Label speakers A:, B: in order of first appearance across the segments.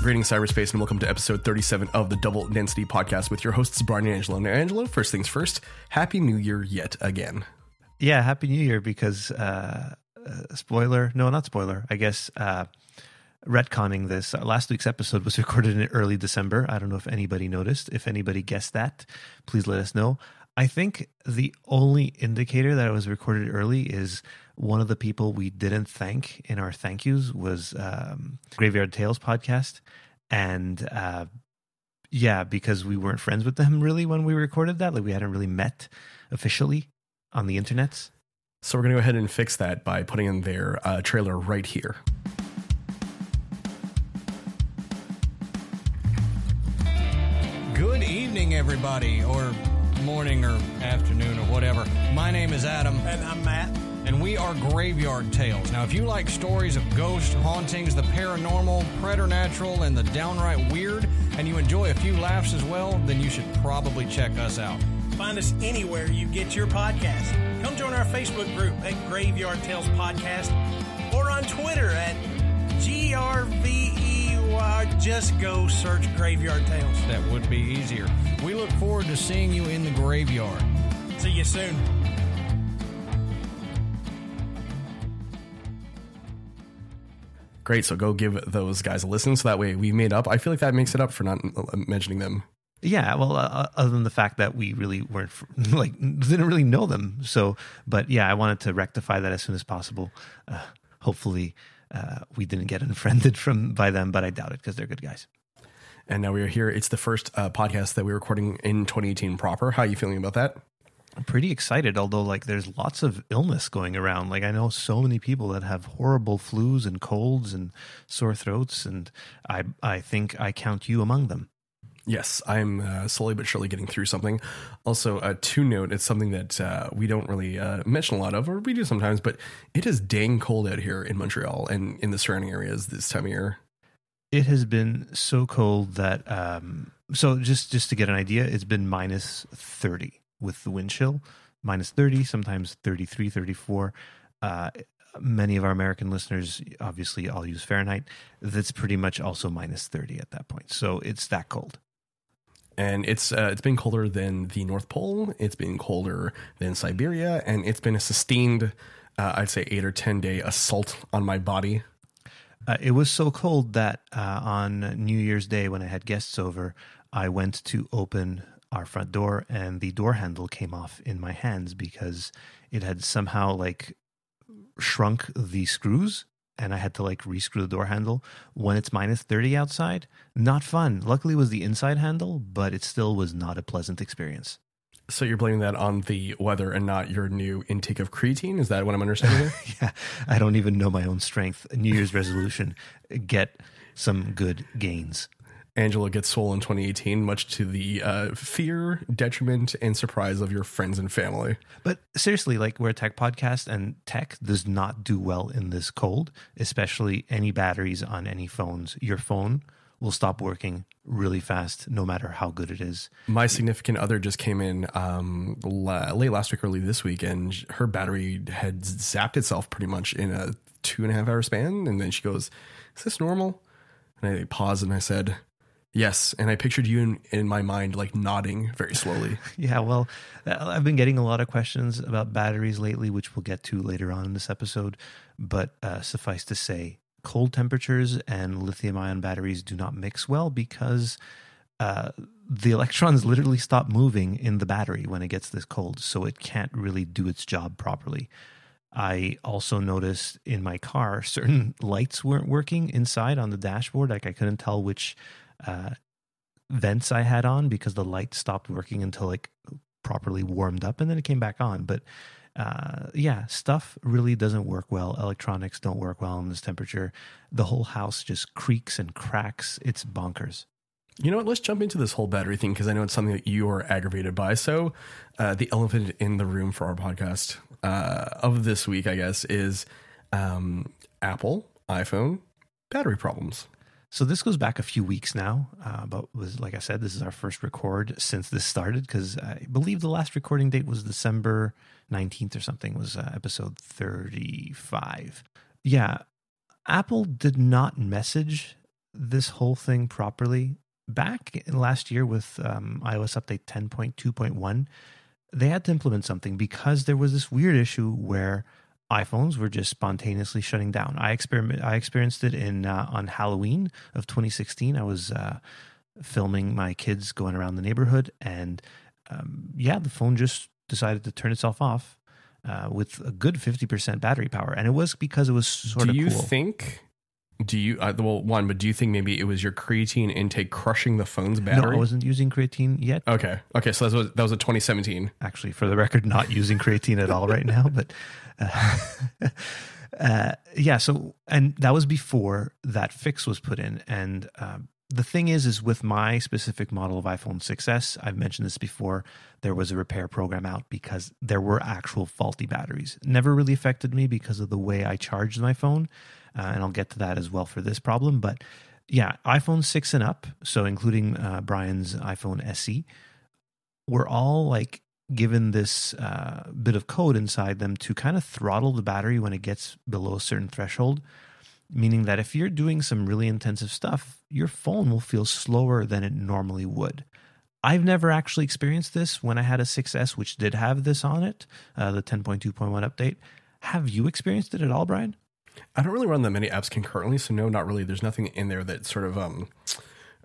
A: Greetings, cyberspace, and welcome to episode 37 of the Double Density Podcast with your hosts, Brian and Angelo. Now, Angelo, first things first, Happy New Year yet again.
B: Yeah, Happy New Year because, uh, uh, spoiler, no, not spoiler, I guess, uh, retconning this. Uh, last week's episode was recorded in early December. I don't know if anybody noticed. If anybody guessed that, please let us know. I think the only indicator that it was recorded early is one of the people we didn't thank in our thank yous was um, Graveyard Tales podcast. And uh, yeah, because we weren't friends with them really when we recorded that. Like we hadn't really met officially on the internets.
A: So we're going to go ahead and fix that by putting in their uh, trailer right here.
C: Good evening, everybody, or morning, or afternoon, or whatever. My name is Adam,
D: And I'm Matt.
C: and we are Graveyard Tales. Now, if you like stories of ghosts, hauntings, the paranormal, preternatural, and the downright weird, and you enjoy a few laughs as well, then you should probably check us out.
D: Find us anywhere you get your podcast. Come join our Facebook group at Graveyard Tales Podcast or on Twitter at GRVEY. Just go search Graveyard Tales.
C: That would be easier. We look forward to seeing you in the graveyard.
D: See you soon.
A: Great. So go give those guys a listen. So that way we made up. I feel like that makes it up for not uh, mentioning them.
B: Yeah, well, uh, other than the fact that we really weren't like didn't really know them, so but yeah, I wanted to rectify that as soon as possible. Uh, hopefully, uh, we didn't get unfriended from by them, but I doubt it because they're good guys.
A: And now we are here. It's the first uh, podcast that we're recording in 2018 proper. How are you feeling about that?
B: I'm pretty excited, although like there's lots of illness going around. Like I know so many people that have horrible flus and colds and sore throats, and I I think I count you among them.
A: Yes, I'm uh, slowly but surely getting through something. Also, uh, to note, it's something that uh, we don't really uh, mention a lot of, or we do sometimes, but it is dang cold out here in Montreal and in the surrounding areas this time of year.
B: It has been so cold that um so just just to get an idea, it's been minus 30 with the wind chill, minus 30, sometimes 33, 34. Uh many of our American listeners obviously all use Fahrenheit. That's pretty much also minus 30 at that point. So it's that cold.
A: And it's uh, it's been colder than the North Pole. It's been colder than Siberia, and it's been a sustained, uh, I'd say, eight or ten day assault on my body.
B: Uh, it was so cold that uh, on New Year's Day, when I had guests over, I went to open our front door, and the door handle came off in my hands because it had somehow like shrunk the screws, and I had to like rescrew the door handle when it's minus thirty outside. Not fun. Luckily, it was the inside handle, but it still was not a pleasant experience.
A: So you're blaming that on the weather and not your new intake of creatine? Is that what I'm understanding
B: yeah, I don't even know my own strength. New Year's resolution: get some good gains.
A: Angelo gets swollen 2018, much to the uh, fear, detriment, and surprise of your friends and family.
B: But seriously, like we're a tech podcast, and tech does not do well in this cold, especially any batteries on any phones. Your phone will stop working really fast, no matter how good it is.
A: My significant other just came in um, la- late last week, early this week, and her battery had zapped itself pretty much in a two and a half hour span. And then she goes, Is this normal? And I paused and I said, Yes. And I pictured you in, in my mind, like nodding very slowly.
B: Yeah, well, I've been getting a lot of questions about batteries lately, which we'll get to later on in this episode. But uh, suffice to say, cold temperatures and lithium ion batteries do not mix well because uh, the electrons literally stop moving in the battery when it gets this cold. So it can't really do its job properly. I also noticed in my car certain lights weren't working inside on the dashboard. Like I couldn't tell which uh, vents I had on because the light stopped working until like properly warmed up and then it came back on. But uh, yeah, stuff really doesn't work well. Electronics don't work well in this temperature. The whole house just creaks and cracks. It's bonkers.
A: You know what? Let's jump into this whole battery thing because I know it's something that you are aggravated by. So, uh, the elephant in the room for our podcast uh, of this week, I guess, is um, Apple iPhone battery problems.
B: So this goes back a few weeks now, uh, but was like I said, this is our first record since this started because I believe the last recording date was December nineteenth or something. Was uh, episode thirty-five? Yeah, Apple did not message this whole thing properly, back last year with um, iOS update 10.2.1, they had to implement something because there was this weird issue where iPhones were just spontaneously shutting down. I experiment I experienced it in uh, on Halloween of 2016. I was uh, filming my kids going around the neighborhood, and um, yeah, the phone just decided to turn itself off uh, with a good 50% battery power, and it was because it was sort
A: do
B: of
A: you
B: cool.
A: think? Do you uh, well one? But do you think maybe it was your creatine intake crushing the phone's battery? no?
B: I wasn't using creatine yet.
A: Okay. Okay. So that was that was a 2017.
B: actually, for the record, not using creatine at all right now. But uh, yeah, so and that was before that fix was put in. And um, the thing is, is with my specific model of iPhone 6s, I've mentioned this before. There was a repair program out because there were actual faulty batteries. Never really affected me because of the way I charged my phone, uh, and I'll get to that as well for this problem. But yeah, iPhone 6 and up, so including uh, Brian's iPhone SE, were all like given this uh, bit of code inside them to kind of throttle the battery when it gets below a certain threshold. Meaning that if you're doing some really intensive stuff, your phone will feel slower than it normally would. I've never actually experienced this when I had a 6S, which did have this on it, uh, the 10.2.1 update. Have you experienced it at all, Brian?
A: I don't really run that many apps concurrently, so no, not really. There's nothing in there that sort of um,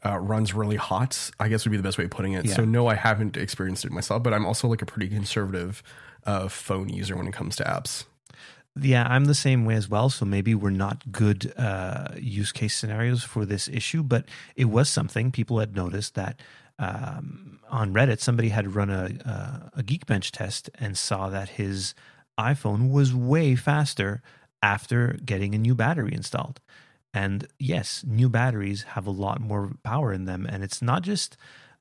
A: uh, runs really hot. I guess would be the best way of putting it.
B: Yeah.
A: So no, I haven't experienced it myself, but I'm also like a pretty conservative uh, phone user when it comes to apps.
B: Yeah, I'm the same way as well. So maybe we're not good uh, use case scenarios for this issue, but it was something people had noticed that um, on Reddit somebody had run a, a a Geekbench test and saw that his iPhone was way faster after getting a new battery installed. And yes, new batteries have a lot more power in them, and it's not just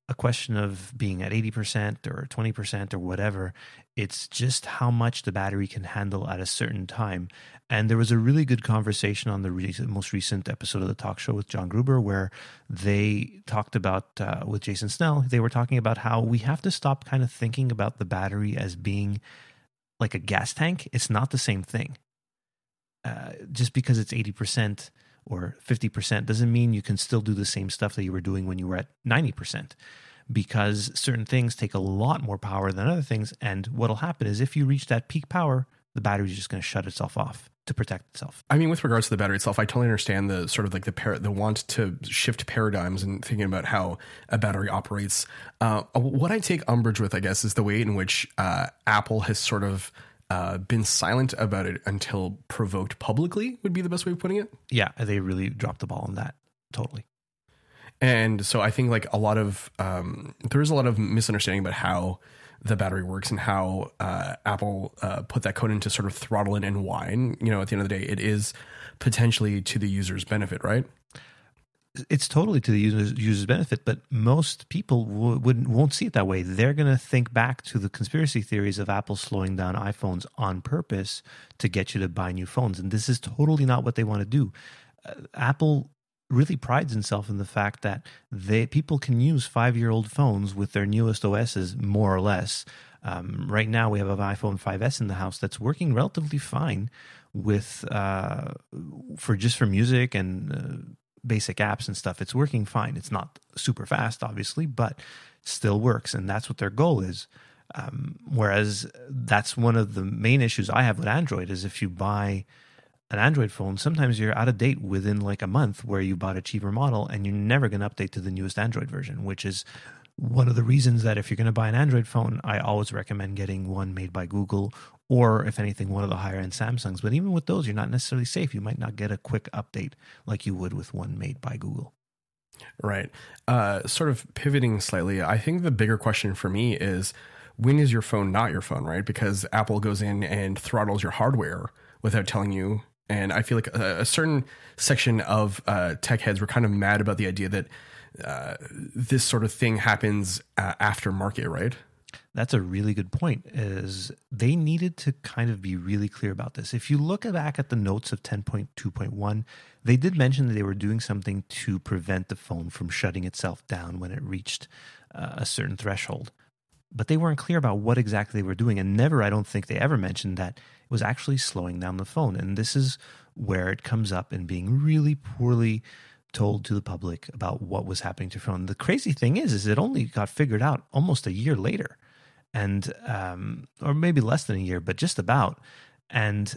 B: a question of being at 80% or 20% or whatever. It's just how much the battery can handle at a certain time. And there was a really good conversation on the most recent episode of the talk show with John Gruber where they talked about, uh, with Jason Snell, they were talking about how we have to stop kind of thinking about the battery as being like a gas tank. It's not the same thing. Uh, just because it's 80% or 50% doesn't mean you can still do the same stuff that you were doing when you were at 90% because certain things take a lot more power than other things and what'll happen is if you reach that peak power the battery's just going to shut itself off to protect itself
A: I mean, with regards to the battery itself, I totally understand the sort of like the par- the want to shift paradigms and thinking about how a battery operates. Uh, what I take umbrage with, I guess, is the way in which uh, Apple has sort of uh, been silent about it until provoked publicly. Would be the best way of putting it.
B: yeah they really dropped the ball on that totally
A: And so I think like a lot of um, there is a lot of misunderstanding about how the battery works and how uh, Apple uh, put that code in to sort of throttle it and why. And you know, at the end of the day, it is potentially to the user's benefit, right?
B: It's totally to the user's, user's benefit, but most people w- wouldn't won't see it that way. They're going to think back to the conspiracy theories of Apple slowing down iPhones on purpose to get you to buy new phones, and this is totally not what they want to do. Uh, Apple really prides itself in the fact that they people can use five year old phones with their newest OSs more or less. Um, right now, we have an iPhone 5s in the house that's working relatively fine with uh, for just for music and uh, basic apps and stuff. It's working fine. It's not super fast, obviously, but still works, and that's what their goal is. Um, whereas that's one of the main issues I have with Android is if you buy an Android phone, sometimes you're out of date within like a month where you bought a cheaper model and you're never going to update to the newest Android version, which is one of the reasons that if you're going to buy an Android phone, I always recommend getting one made by Google or, if anything, one of the higher end Samsungs. But even with those, you're not necessarily safe. You might not get a quick update like you would with one made by Google.
A: Right. Uh, sort of pivoting slightly, I think the bigger question for me is when is your phone not your phone, right? Because Apple goes in and throttles your hardware without telling you. And I feel like a, a certain section of uh, tech heads were kind of mad about the idea that uh, this sort of thing happens uh, after market, right?
B: That's a really good point. Is they needed to kind of be really clear about this. If you look back at the notes of 10.2.1, they did mention that they were doing something to prevent the phone from shutting itself down when it reached uh, a certain threshold. But they weren't clear about what exactly they were doing, and never, I don't think they ever mentioned that it was actually slowing down the phone. And this is where it comes up in being really poorly told to the public about what was happening to phone. The crazy thing is, is it only got figured out almost a year later, and um, or maybe less than a year, but just about. And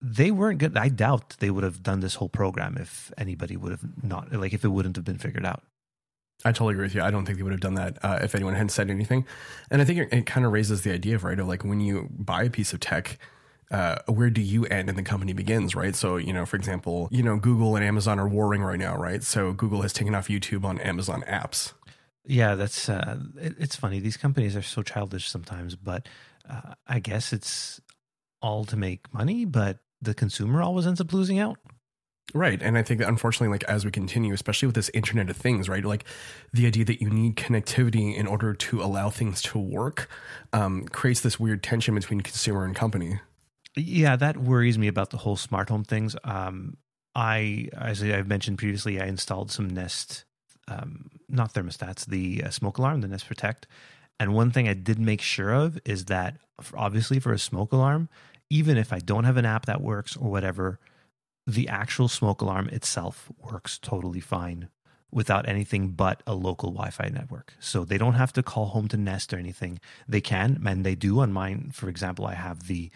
B: they weren't good. I doubt they would have done this whole program if anybody would have not like if it wouldn't have been figured out.
A: I totally agree with you. I don't think they would have done that uh, if anyone hadn't said anything. And I think it, it kind of raises the idea of right of like when you buy a piece of tech, uh, where do you end and the company begins, right? So, you know, for example, you know, Google and Amazon are warring right now, right? So Google has taken off YouTube on Amazon apps.
B: Yeah, that's uh, it, it's funny. These companies are so childish sometimes, but uh, I guess it's all to make money, but the consumer always ends up losing out.
A: Right. And I think that unfortunately, like as we continue, especially with this Internet of Things, right? Like the idea that you need connectivity in order to allow things to work um, creates this weird tension between consumer and company.
B: Yeah, that worries me about the whole smart home things. Um, I, as I've mentioned previously, I installed some Nest, um, not thermostats, the uh, smoke alarm, the Nest Protect. And one thing I did make sure of is that obviously for a smoke alarm, even if I don't have an app that works or whatever, the actual smoke alarm itself works totally fine without anything but a local Wi-Fi network. So they don't have to call home to Nest or anything. They can, and they do on mine. For example, I have the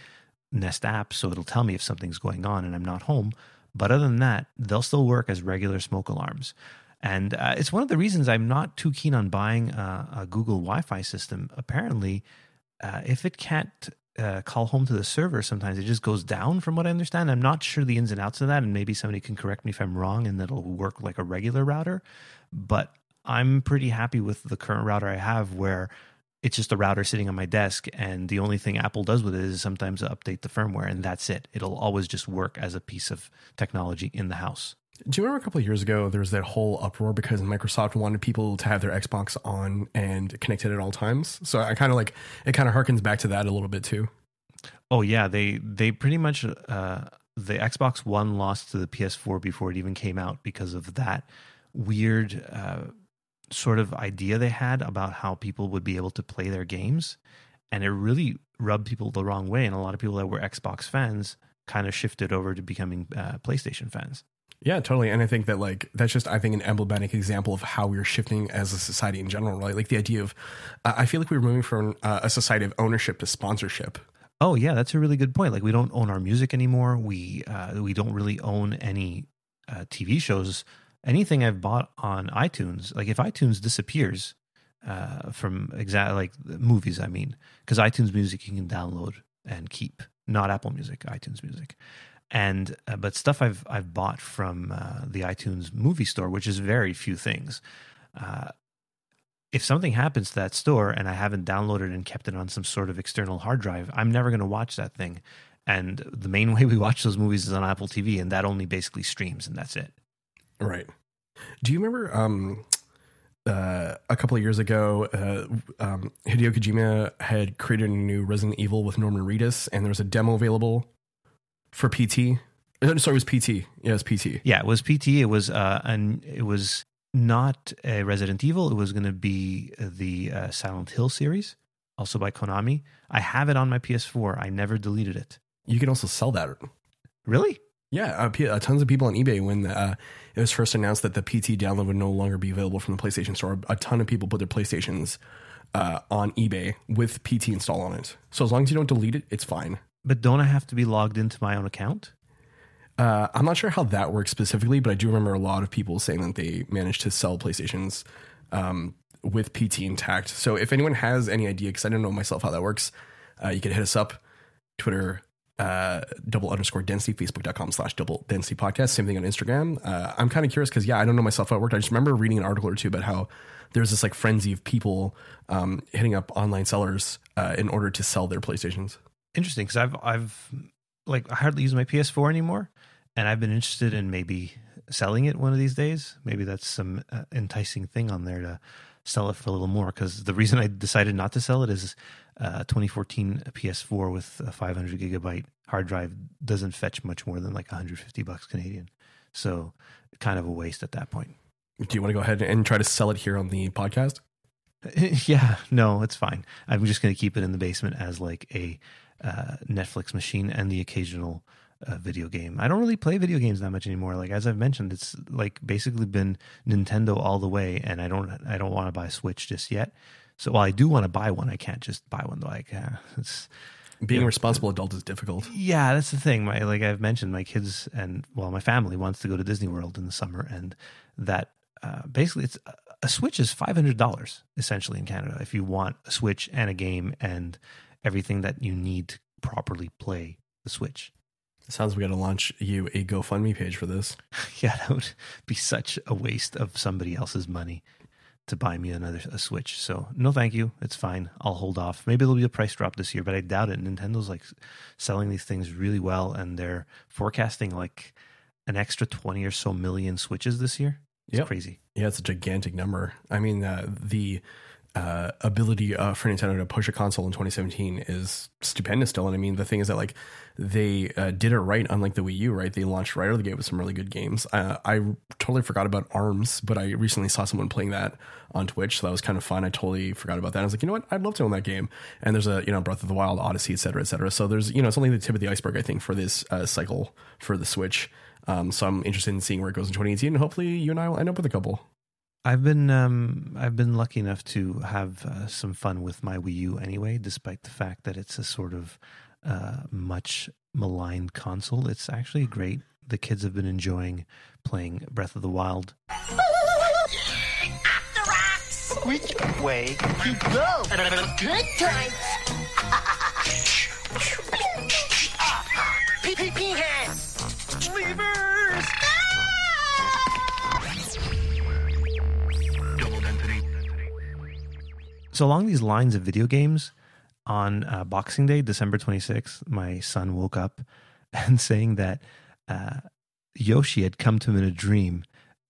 B: Nest app, so it'll tell me if something's going on and I'm not home. But other than that, they'll still work as regular smoke alarms. And uh, it's one of the reasons I'm not too keen on buying a, a Google Wi Fi system. Apparently, uh, if it can't uh, call home to the server, sometimes it just goes down, from what I understand. I'm not sure the ins and outs of that. And maybe somebody can correct me if I'm wrong and that'll work like a regular router. But I'm pretty happy with the current router I have where it's just a router sitting on my desk and the only thing apple does with it is sometimes update the firmware and that's it it'll always just work as a piece of technology in the house
A: do you remember a couple of years ago there was that whole uproar because microsoft wanted people to have their xbox on and connected at all times so i kind of like it kind of harkens back to that a little bit too
B: oh yeah they they pretty much uh the xbox one lost to the ps4 before it even came out because of that weird uh sort of idea they had about how people would be able to play their games. And it really rubbed people the wrong way. And a lot of people that were Xbox fans kind of shifted over to becoming uh, PlayStation fans.
A: Yeah, totally. And I think that like that's just I think an emblematic example of how we're shifting as a society in general, right? Like the idea of uh, I feel like we're moving from uh, a society of ownership to sponsorship.
B: Oh yeah, that's a really good point. Like we don't own our music anymore. We uh, we don't really own any uh, TV shows anything I've bought on iTunes, like if iTunes disappears uh, from exact like movies, I mean, because iTunes Music you can download and keep, not Apple Music, iTunes Music, and uh, but stuff I've I've bought from uh, the iTunes movie store, which is very few things. Uh, if something happens to that store and I haven't downloaded and kept it on some sort of external hard drive, I'm never going to watch that thing. And the main way we watch those movies is on Apple TV, and that only basically streams, and that's it.
A: Right. Do you remember um, uh, a couple of years ago, uh, um, Hideo Kojima had created a new Resident Evil with Norman Reedus, and there was a demo available for PT. Uh, sorry, it was PT. Yeah, it was PT.
B: Yeah, it was PT. It was uh, and it was not a Resident Evil. It was going to be the uh, Silent Hill series, also by Konami. I have it on my PS4. I never deleted it.
A: You can also sell that.
B: Really?
A: Yeah, uh, P- uh, tons of people on eBay when uh, it was first announced that the PT download would no longer be available from the PlayStation Store. A ton of people put their PlayStations uh, on eBay with PT install on it. So as long as you don't delete it, it's fine.
B: But don't I have to be logged into my own account?
A: Uh, I'm not sure how that works specifically, but I do remember a lot of people saying that they managed to sell PlayStations um, with PT intact. So if anyone has any idea, because I don't know myself how that works, uh, you can hit us up, Twitter uh, double underscore density, facebook.com slash double density podcast. Same thing on Instagram. Uh, I'm kind of curious because, yeah, I don't know myself how it worked. I just remember reading an article or two about how there's this like frenzy of people um, hitting up online sellers uh, in order to sell their PlayStations.
B: Interesting because I've, I've like, I hardly use my PS4 anymore. And I've been interested in maybe selling it one of these days. Maybe that's some uh, enticing thing on there to sell it for a little more. Because the reason I decided not to sell it is uh, 2014 PS4 with a 500 gigabyte hard drive doesn't fetch much more than like 150 bucks Canadian. So kind of a waste at that point.
A: Do you want to go ahead and try to sell it here on the podcast?
B: yeah, no, it's fine. I'm just going to keep it in the basement as like a uh, Netflix machine and the occasional a video game. I don't really play video games that much anymore. Like as I've mentioned, it's like basically been Nintendo all the way, and I don't I don't want to buy Switch just yet. So while I do want to buy one, I can't just buy one. Like uh, it's
A: Being a responsible adult is difficult.
B: yeah, that's the thing. My like I've mentioned, my kids and well, my family wants to go to Disney World in the summer, and that uh, basically it's a Switch is five hundred dollars essentially in Canada if you want a Switch and a game and everything that you need to properly play the Switch.
A: It Sounds like we got to launch you a GoFundMe page for this.
B: Yeah, that would be such a waste of somebody else's money to buy me another a Switch. So no, thank you. It's fine. I'll hold off. Maybe there'll be a price drop this year, but I doubt it. Nintendo's like selling these things really well, and they're forecasting like an extra twenty or so million Switches this year. It's
A: Yep.
B: crazy.
A: Yeah, it's a gigantic number. I mean, uh, the uh, ability uh, for Nintendo to push a console in 2017 is stupendous still. And I mean, the thing is that like they uh, did it right, unlike the Wii U, right? They launched right out of the gate with some really good games. Uh, I totally forgot about Arms, but I recently saw someone playing that on Twitch, so that was kind of fun. I totally forgot about that. I was like, you know what? I'd love to own that game. And there's a you know Breath of the Wild, Odyssey, et cetera, et cetera. So there's you know it's only the tip of the iceberg, I think, for this uh, cycle for the Switch. Um, so I'm interested in seeing where it goes in 2018, and hopefully you and I will end up with a couple.
B: I've been um, I've been lucky enough to have uh, some fun with my Wii U anyway, despite the fact that it's a sort of uh, much maligned console. It's actually great. The kids have been enjoying playing Breath of the Wild.
E: Which way to go? Good.
B: So along these lines of video games, on uh, Boxing Day, December 26th, my son woke up and saying that uh, Yoshi had come to him in a dream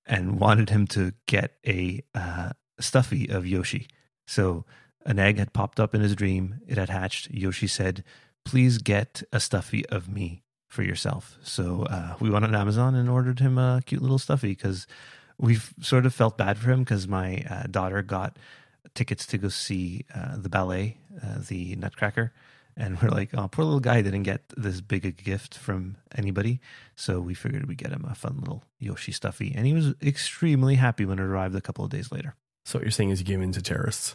B: and wanted him to get a uh, stuffy of Yoshi. So an egg had popped up in his dream. It had hatched. Yoshi said, "Please get a stuffy of me for yourself." So uh, we went on Amazon and ordered him a cute little stuffy because we've sort of felt bad for him because my uh, daughter got tickets to go see uh, the ballet, uh, the Nutcracker. And we're like, oh, poor little guy didn't get this big a gift from anybody. So we figured we'd get him a fun little Yoshi stuffy. And he was extremely happy when it arrived a couple of days later.
A: So what you're saying is you gave in to terrorists.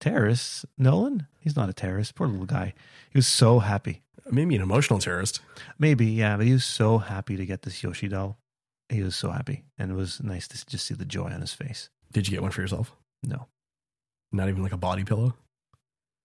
B: Terrorists? Nolan? He's not a terrorist. Poor little guy. He was so happy.
A: Maybe an emotional terrorist.
B: Maybe, yeah, but he was so happy to get this Yoshi doll. He was so happy. And it was nice to just see the joy on his face.
A: Did you get one for yourself?
B: No.
A: Not even like a body pillow.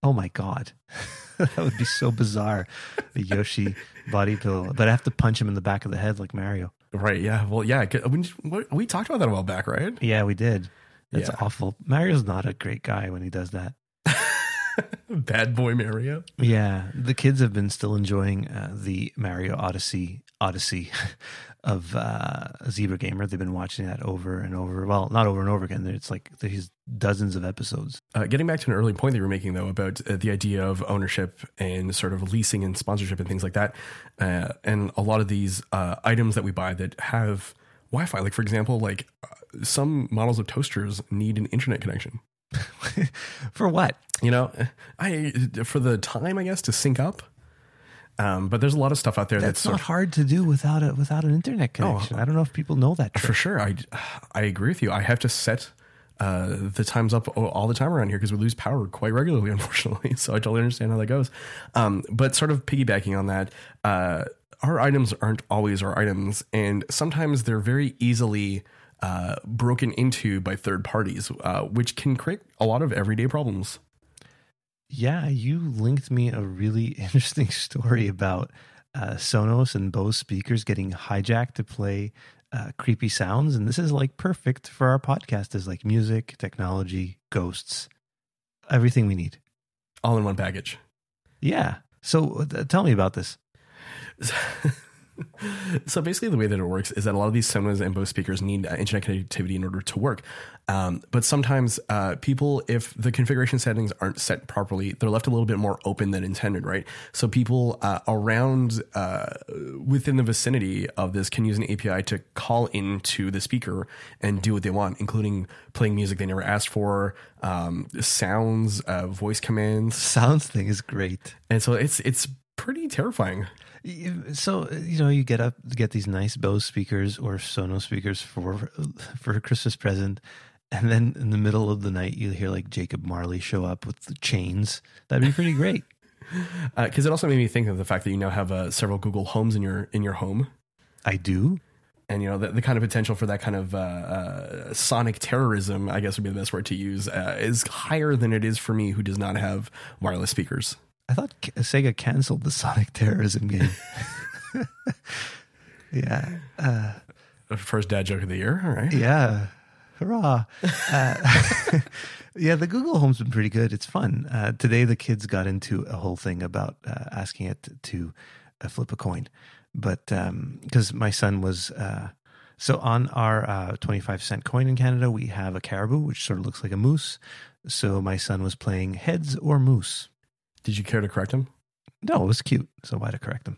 B: Oh my god, that would be so bizarre. The Yoshi body pillow, but I have to punch him in the back of the head like Mario.
A: Right. Yeah. Well. Yeah. We, we talked about that a while back, right?
B: Yeah, we did. That's
A: Yeah.
B: awful. Mario's not a great guy when he does that.
A: Bad boy Mario.
B: Yeah, the kids have been still enjoying uh, the Mario Odyssey Odyssey of uh, Zebra Gamer. They've been watching that over and over. Well, not over and over again. It's like there's dozens of episodes.
A: Uh, getting back to an early point that you were making, though, about uh, the idea of ownership and sort of leasing and sponsorship and things like that, uh, and a lot of these uh, items that we buy that have Wi-Fi, like for example, like uh, some models of toasters need an internet connection.
B: For what?
A: You know, I for the time, I guess, to sync up. Um, but there's a lot of stuff out there that's,
B: That's not
A: sort
B: hard to do without a without an internet connection. I don't know if people know that. trick.
A: for sure. I I agree with you. I have to set uh, the times up all- all the time around here because we lose power quite regularly, unfortunately. So I totally understand how that goes. Um, but sort of piggybacking on that, uh, our items aren't always our items, and sometimes they're very easily uh, broken into by third parties, uh, which can create a lot of everyday problems.
B: Yeah, you linked me a really interesting story about uh, Sonos and Bose speakers getting hijacked to play uh, creepy sounds, and this is like perfect for our podcast. Is like music, technology, ghosts, everything we need.
A: All in one package.
B: Yeah. So uh, tell me about this.
A: so basically, the way that it works is that a lot of these Sonos and Bose speakers need uh, internet connectivity in order to work. Um, but sometimes uh, people, if the configuration settings aren't set properly, they're left a little bit more open than intended, right? So people uh, around uh, within the vicinity of this can use an API to call into the speaker and do what they want, including playing music they never asked for, um, sounds, uh, voice commands,
B: Sounds thing is great.
A: and so it's it's pretty terrifying.
B: You- So you know, you get up, get these nice Bose speakers or Sonos speakers for for a Christmas present, and then in the middle of the night, you hear like Jacob Marley show up with the chains. That'd be pretty great.
A: Because it also made me think of the fact that you now have uh, several Google Homes in your in your home,
B: I do.
A: and you know the, the kind of potential for that kind of uh, uh, sonic terrorism, I guess would be the best word to use, uh, is higher than it is for me who does not have wireless speakers.
B: I thought Sega canceled the Sonic Terrorism game. yeah. Uh,
A: First dad joke of the year. All right.
B: Yeah. Hurrah. Uh, yeah, the Google Home's been pretty good. It's fun. Uh, today, the kids got into a whole thing about uh, asking it to uh, flip a coin. But because my son was. Uh, so on our uh, 25 cent coin in Canada, we have a caribou, which sort of looks like a moose. So my son was playing heads or moose.
A: Did you care to correct him?
B: No, it was cute. So why to correct them?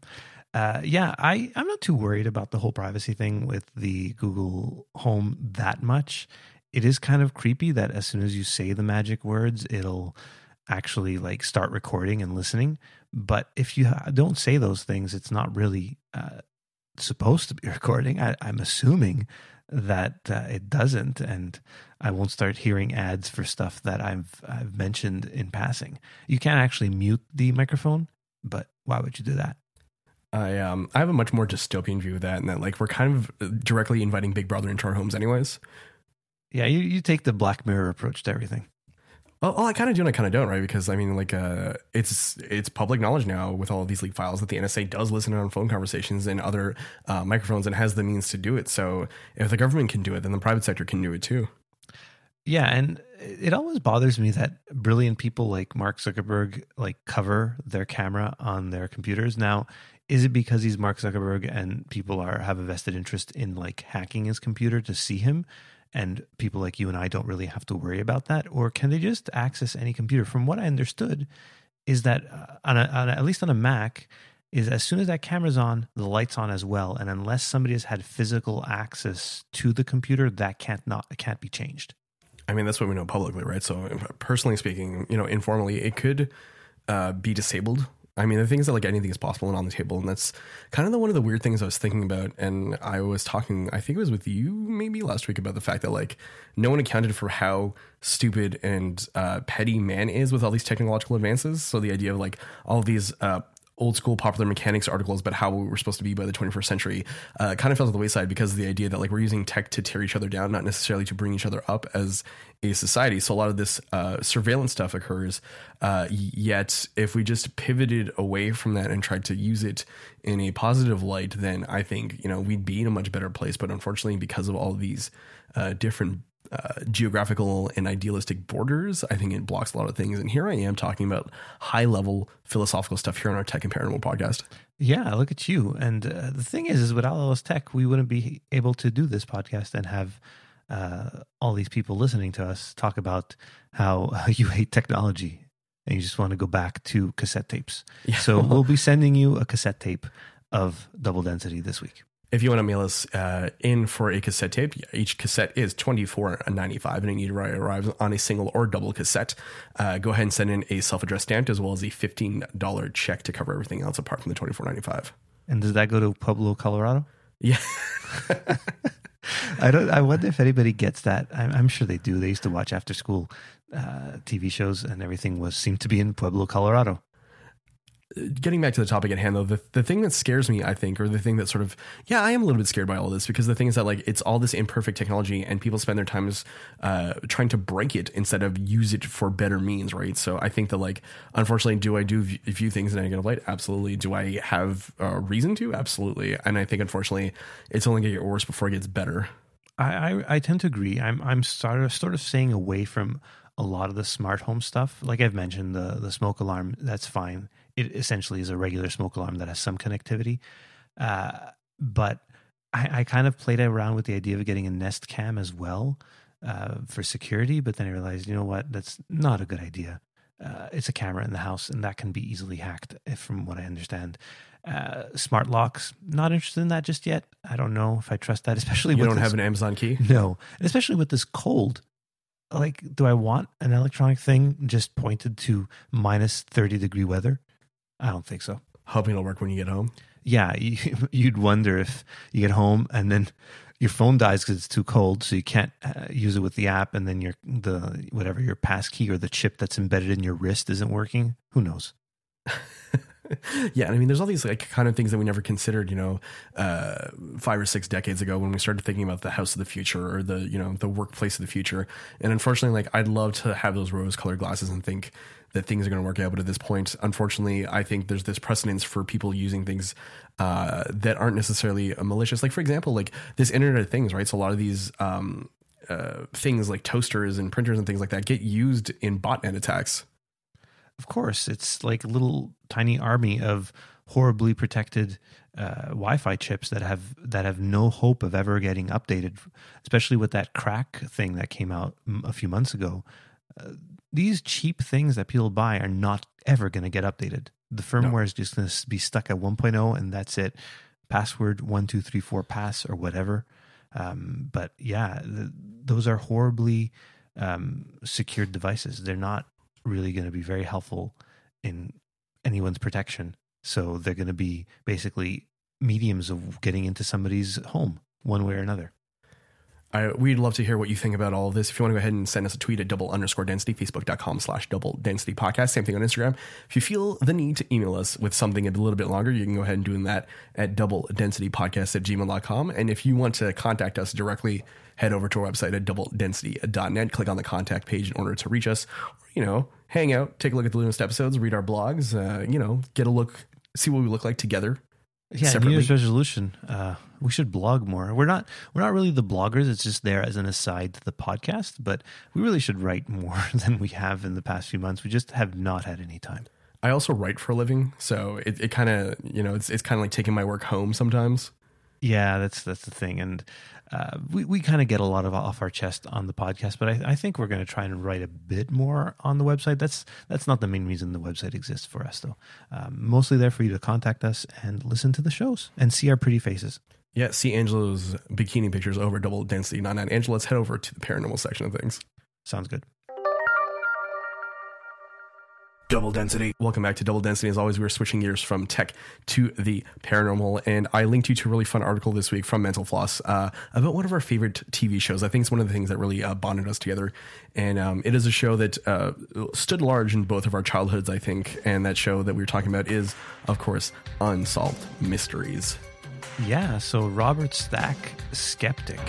B: Uh, yeah, I, I'm not too worried about the whole privacy thing with the Google Home that much. It is kind of creepy that as soon as you say the magic words, it'll actually like start recording and listening. But if you don't say those things, it's not really uh, supposed to be recording. I, I'm assuming that uh, it doesn't, and I won't start hearing ads for stuff that I've I've mentioned in passing. You can't actually mute the microphone, but why would you do that?
A: I um I have a much more dystopian view of that, and that like we're kind of directly inviting Big Brother into our homes, anyways.
B: Yeah, you, you take the Black Mirror approach to everything.
A: Well, well I kind of do and I kind of don't, right? Because I mean, like, uh, it's it's public knowledge now with all of these leaked files that the NSA does listen on phone conversations and other uh, microphones and has the means to do it. So if the government can do it, then the private sector can do it too.
B: Yeah, and it always bothers me that brilliant people like Mark Zuckerberg like cover their camera on their computers. Now, is it because he's Mark Zuckerberg and people are have a vested interest in like hacking his computer to see him and people like you and I don't really have to worry about that or can they just access any computer? From what I understood is that uh, on, a, on a, at least on a Mac is as soon as that camera's on, the light's on as well and unless somebody has had physical access to the computer, that can't not can't be changed.
A: I mean, that's what we know publicly, right? So personally speaking, you know, informally, it could uh, be disabled. I mean, the thing is that like anything is possible and on the table, and that's kind of the one of the weird things I was thinking about. And I was talking, I think it was with you maybe last week about the fact that like no one accounted for how stupid and uh, petty man is with all these technological advances. So the idea of like all these uh, old school popular mechanics articles about how we were supposed to be by the 21st century uh, kind of fell to the wayside because of the idea that like we're using tech to tear each other down, not necessarily to bring each other up as a society. So a lot of this uh, surveillance stuff occurs. Uh, yet if we just pivoted away from that and tried to use it in a positive light, then I think you know we'd be in a much better place. But unfortunately, because of all these uh, different uh, geographical and idealistic borders. I think it blocks a lot of things. And here I am talking about high level philosophical stuff here on our Tech and Paranormal podcast.
B: Yeah, look at you. And uh, the thing is, is without LS Tech, we wouldn't be able to do this podcast and have uh, all these people listening to us talk about how you hate technology and you just want to go back to cassette tapes.
A: Yeah.
B: So we'll be sending you a cassette tape of Double Density this week.
A: If you want to mail us uh, in for a cassette tape, each cassette is twenty four ninety five, and it need to arrive on a single or double cassette. Uh, go ahead and send in a self addressed stamp as well as a fifteen dollar check to cover everything else apart from the twenty four ninety five.
B: And does that go to Pueblo, Colorado?
A: Yeah,
B: I don't. I wonder if anybody gets that. I'm, I'm sure they do. They used to watch after school uh, TV shows, and everything was seemed to be in Pueblo, Colorado.
A: Getting back to the topic at hand though the, the thing that scares me i think or the thing that sort of yeah i am a little bit scared by all this because the thing is that like it's all this imperfect technology and people spend their times uh, trying to break it instead of use it for better means right so i think that like unfortunately do i do view, things in a negative light absolutely do i have a reason to absolutely and i think unfortunately it's only going to get worse before it gets better
B: I, I I tend to agree. I'm I'm sort of sort of staying away from a lot of the smart home stuff. Like I've mentioned, the the smoke alarm that's fine. It essentially is a regular smoke alarm that has some connectivity. Uh, but I, I kind of played around with the idea of getting a Nest Cam as well uh, for security. But then I realized, you know what, that's not a good idea. Uh, it's a camera in the house, and that can be easily hacked, if, from what I understand. Uh, smart locks, not interested in that just yet. I don't know if I trust that, especially
A: you don't
B: this-
A: have an amazon key
B: no, and especially with this cold. Like, do I want an electronic thing just pointed to minus 30 degree weather? I don't think so.
A: hoping it'll work when you get home.
B: Yeah, you, you'd wonder if you get home and then your phone dies because it's too cold, so you can't uh, use it with the app, and then your the whatever your pass key or the chip that's embedded in your wrist isn't working. Who knows?
A: yeah, I mean, there's all these like kind of things that we never considered, you know, uh, five or six decades ago when we started thinking about the house of the future or the you know the workplace of the future. And unfortunately, like I'd love to have those rose-colored glasses and think that things are going to work out, but at this point, unfortunately, I think there's this precedence for people using things uh, that aren't necessarily malicious. Like for example, like this Internet of Things, right? So a lot of these. Um, uh, things like toasters and printers and things like that get used in botnet attacks.
B: Of course, it's like a little tiny army of horribly protected uh, Wi-Fi chips that have that have no hope of ever getting updated, especially with that KRACK thing that came out a few months ago. Uh, these cheap things that people buy are not ever going to get updated. The firmware no. is just going to be stuck at 1.0, and that's it. Password one two three four pass or whatever. Um, but yeah, the, those are horribly um, secured devices. They're not really going to be very helpful in anyone's protection. So they're going to be basically mediums of getting into somebody's home one way or another.
A: I, we'd love to hear what you think about all of this. If you want to go ahead and send us a tweet at double underscore density, facebook.com slash double density podcast. Same thing on Instagram. If you feel the need to email us with something a little bit longer, you can go ahead and do that at double density podcast at gmail.com. And if you want to contact us directly, head over to our website at double doubledensity.net, click on the contact page in order to reach us. Or, you know, hang out, take a look at the latest episodes, read our blogs, uh, you know, get a look, see what we look like together
B: yeah, separately. New Year's resolution. Uh, we should blog more. We're not we're not really the bloggers. It's just there as an aside to the podcast. But we really should write more than we have in the past few months. We just have not had any time.
A: I also write for a living, so it, it kind of you know it's it's kind of like taking my work home sometimes.
B: Yeah, that's that's the thing, and uh, we we kind of get a lot of off our chest on the podcast, but I, I think we're going to try and write a bit more on the website. That's that's not the main reason the website exists for us, though. Um, mostly there for you to contact us and listen to the shows and see our pretty faces.
A: Yeah, see Angelo's bikini pictures over double density. Not not Angelo. Let's head over to the paranormal section of things.
B: Sounds good.
A: Double Density. Welcome back to Double Density. As always, we are switching gears from tech to the paranormal. And I linked you to a really fun article this week from Mental Floss uh, about one of our favorite TV shows. I think it's one of the things that really uh, bonded us together. And um, it is a show that uh, stood large in both of our childhoods, I think. And that show that we were talking about is, of course, Unsolved Mysteries.
B: Yeah. So Robert Stack, Skeptic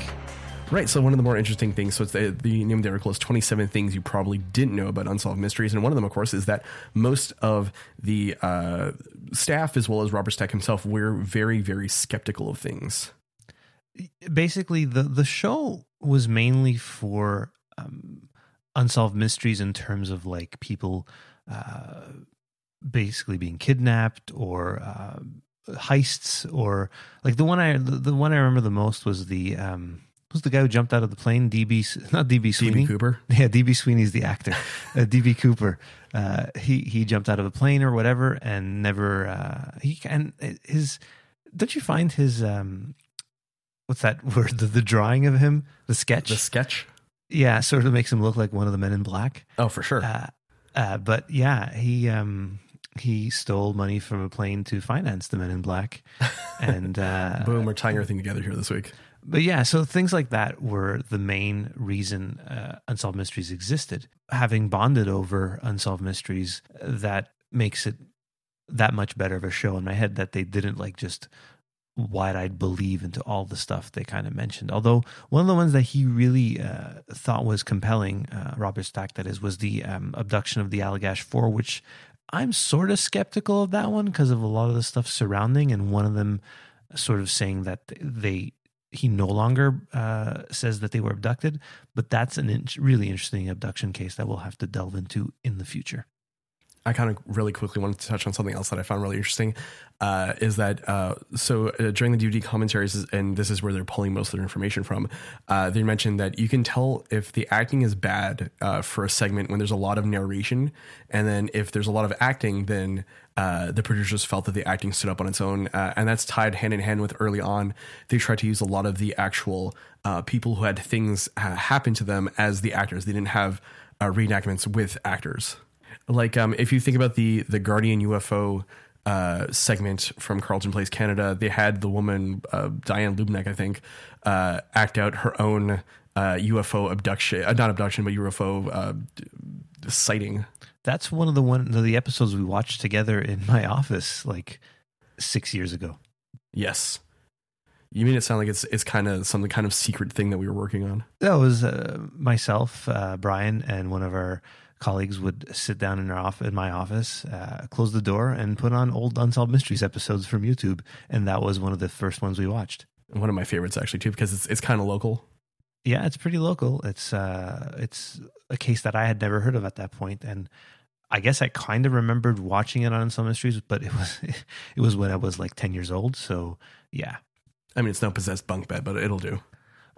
A: Right. So one of the more interesting things, so it's the, the name of the article is 27 things you probably didn't know about unsolved mysteries. And one of them, of course, is that most of the uh, staff, as well as Robert Stack himself, were very, very skeptical of things.
B: Basically, the, the show was mainly for um, unsolved mysteries in terms of like people uh, basically being kidnapped or uh, heists or like the one I the, the, one I remember the most was the um, Who's the guy who jumped out of the plane? DB, not DB Sweeney.
A: DB Cooper.
B: Yeah, DB Sweeney's the actor. uh, DB Cooper. Uh, he he jumped out of a plane or whatever, and never. Uh, he and his. Don't you find his um, what's that word? The, the drawing of him, the sketch.
A: The sketch.
B: Yeah, sort of makes him look like one of the Men in Black.
A: Oh, for sure.
B: Uh, uh, but yeah, he um, he stole money from a plane to finance the Men in Black, and uh,
A: boom, we're tying everything together here this week
B: but yeah, so things like that were the main reason uh, Unsolved Mysteries existed. Having bonded over Unsolved Mysteries, that makes it that much better of a show in my head that they didn't like just wide eyed believe into all the stuff they kind of mentioned. Although one of the ones that he really uh, thought was compelling, uh, Robert Stack, that is, was the um, abduction of the Allagash Four, which I'm sort of skeptical of that one because of a lot of the stuff surrounding, and one of them sort of saying that they he no longer uh, says that they were abducted, but that's a in- really interesting abduction case that we'll have to delve into in the future.
A: I kind of really quickly wanted to touch on something else that I found really interesting. Uh, is that uh, so uh, during the DVD commentaries, and this is where they're pulling most of their information from. Uh, they mentioned that you can tell if the acting is bad uh, for a segment when there's a lot of narration, and then if there's a lot of acting, then uh, the producers felt that the acting stood up on its own, and that's tied hand in hand with early on. They tried to use a lot of the actual people who had things happen to them as the actors. They didn't have reenactments with actors like um, if you think about the the Guardian UFO uh, segment from Carleton Place Canada, they had the woman uh, Diane Labenek, I think, uh, act out her own uh, UFO abduction, uh, not abduction, but UFO uh, d- sighting.
B: That's one of the one of the episodes we watched together in my office like six years ago.
A: Yes. You made it sound like it's it's kind of some kind of secret thing that we were working on.
B: That was uh, myself, uh, Brian, and one of our colleagues would sit down in our off in my office, uh, close the door, and put on old Unsolved Mysteries episodes from YouTube, and that was one of the first ones we watched.
A: One of my favorites actually too because it's it's kind of local.
B: Yeah, it's pretty local. It's uh, it's a case that I had never heard of at that point, and I guess I kind of remembered watching it on Unsolved Mysteries, but it was it was when I was like ten years old. So yeah.
A: I mean, it's no possessed bunk bed, but it'll do.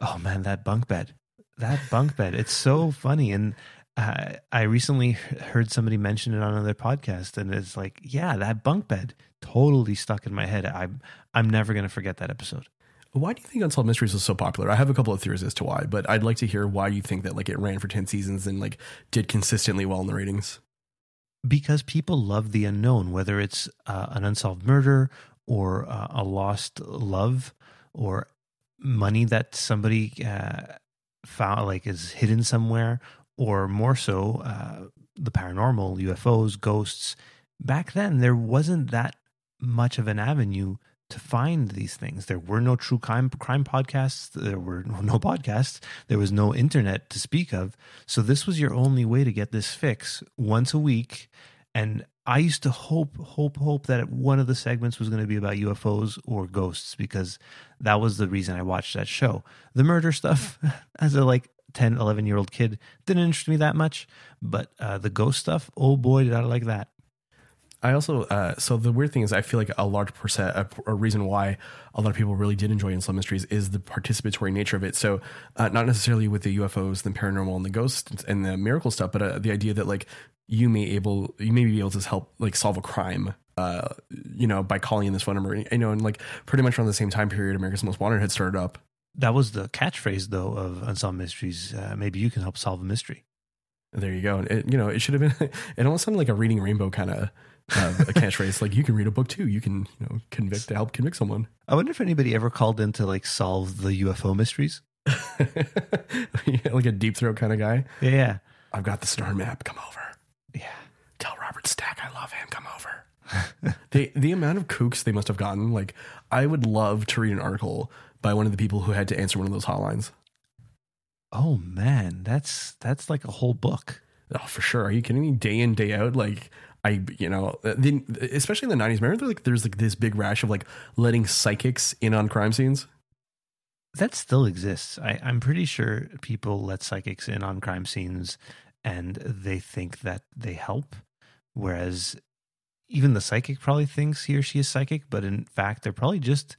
B: Oh man, that bunk bed, that bunk bed. It's so funny, and uh, I recently heard somebody mention it on another podcast, and it's like, yeah, that bunk bed totally stuck in my head. I'm I'm never gonna forget that episode.
A: Why do you think Unsolved Mysteries was so popular? I have a couple of theories as to why, but I'd like to hear why you think that like it ran for ten seasons and like did consistently well in the ratings.
B: because people love the unknown, whether it's uh, an unsolved murder or uh, a lost love or money that somebody uh, found, like is hidden somewhere, or more so, uh, the paranormal, UFOs, ghosts. Back then, there wasn't that much of an avenue to find these things. There were no true crime crime podcasts. There were no podcasts. There was no internet to speak of. So this was your only way to get this fix once a week. And I used to hope, hope, hope that one of the segments was going to be about UFOs or ghosts because that was the reason I watched that show. The murder stuff, as a like 10, 11 year old kid, didn't interest me that much. But uh, the ghost stuff, oh boy, did I like that.
A: I also uh, so the weird thing is I feel like a large percent a, a reason why a lot of people really did enjoy Unsolved Mysteries is the participatory nature of it. So uh, not necessarily with the UFOs, the paranormal, and the ghosts and the miracle stuff, but uh, the idea that like you may able you may be able to help like solve a crime. Uh, you know, by calling in this phone number, you know, and like pretty much around the same time period, America's Most Wanted had started up.
B: That was the catchphrase, though, of Unsolved Mysteries. Uh, maybe you can help solve a mystery.
A: There you go. And it, you know, it should have been. It almost sounded like a reading rainbow kind of uh, a catchphrase. Like you can read a book too. You can you know convict to help convict someone.
B: I wonder if anybody ever called in to like solve the UFO mysteries.
A: Yeah, like a deep throat kind of guy.
B: Yeah, yeah,
A: I've got the star map. Come over.
B: yeah.
A: Tell Robert Stack I love him. Come over. the the amount of kooks they must have gotten. Like I would love to read an article by one of the people who had to answer one of those hotlines.
B: Oh man, that's that's like a whole book.
A: Oh, for sure. Are you kidding me? Day in day out, like. I, you know, uh, then especially in the nineties. Remember, like there's like this big rash of like letting psychics in on crime scenes.
B: That still exists. I, I'm pretty sure people let psychics in on crime scenes, and they think that they help, whereas even the psychic probably thinks he or she is psychic, but in fact they're probably just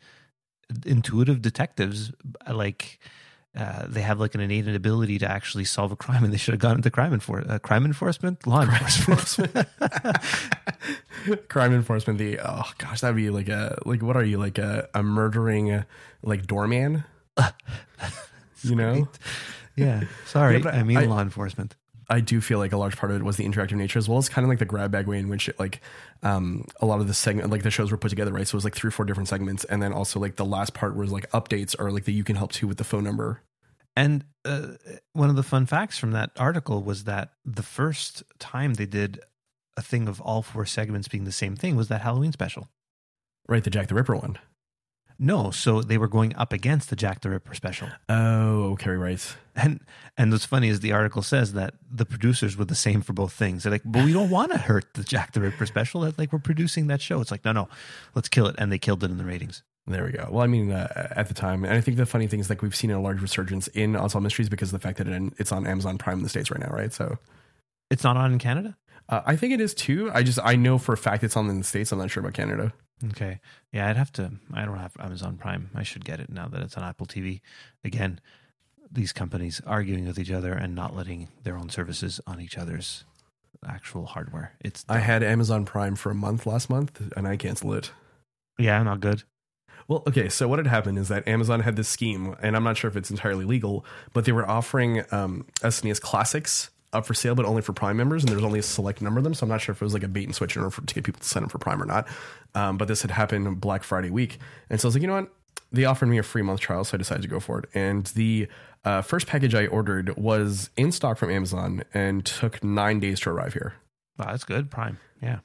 B: intuitive detectives. Like uh, they have like an innate ability to actually solve a crime, and they should have gone into crime enfor- uh, crime enforcement, law enforcement.
A: crime enforcement. The oh gosh, that'd be like a like what are you like a a murdering uh, like doorman? you know,
B: yeah, sorry,
A: Yeah, but
B: I mean
A: I-
B: law enforcement.
A: I do feel like a large part of it was the interactive nature, as well as kind of like the grab bag way in which like um a lot of the segment like the shows were put together, right? So it was like three or four different segments, and then also like the last part was like updates or like the you can help too with the phone number.
B: And uh, one of the fun facts from that article was that the first time they did a thing of all four segments being the same thing was that Halloween special.
A: Right, the Jack the Ripper one.
B: No, so they were going up against the Jack the Ripper special.
A: Oh, okay, right.
B: And and what's funny is the article says that the producers were the same for both things. They're like, but we don't want to hurt the Jack the Ripper special. It's like we're producing that show. It's like, no, no, let's kill it. And they killed it in the ratings.
A: There we go. Well, I mean, uh, at the time, and I think the funny thing is like we've seen a large resurgence in Unsolved Mysteries because of the fact that it, it's on Amazon Prime in the states right now, right? So
B: It's not on in Canada.
A: uh, I think it is too. I just I know for a fact it's on in the states. I'm not sure about Canada.
B: Okay. Yeah, I'd have to. I don't have Amazon Prime. I should get it now that it's on Apple TV. Again, these companies arguing with each other and not letting their own services on each other's actual hardware. It's
A: I had Amazon Prime for a month last month, and I canceled it.
B: yeah, not good.
A: Well, okay, so what had happened is that Amazon had this scheme, and I'm not sure if it's entirely legal, but they were offering um, SNES Classics up for sale, but only for Prime members, and there's only a select number of them. So I'm not sure if it was like a bait and switch in order for, to get people to sign up for Prime or not. Um, but this had happened Black Friday week, and so I was like, you know what? They offered me a free month trial, so I decided to go for it. And the uh, first package I ordered was in stock from Amazon and took nine days to arrive here.
B: Wow, that's good. Prime. Yeah.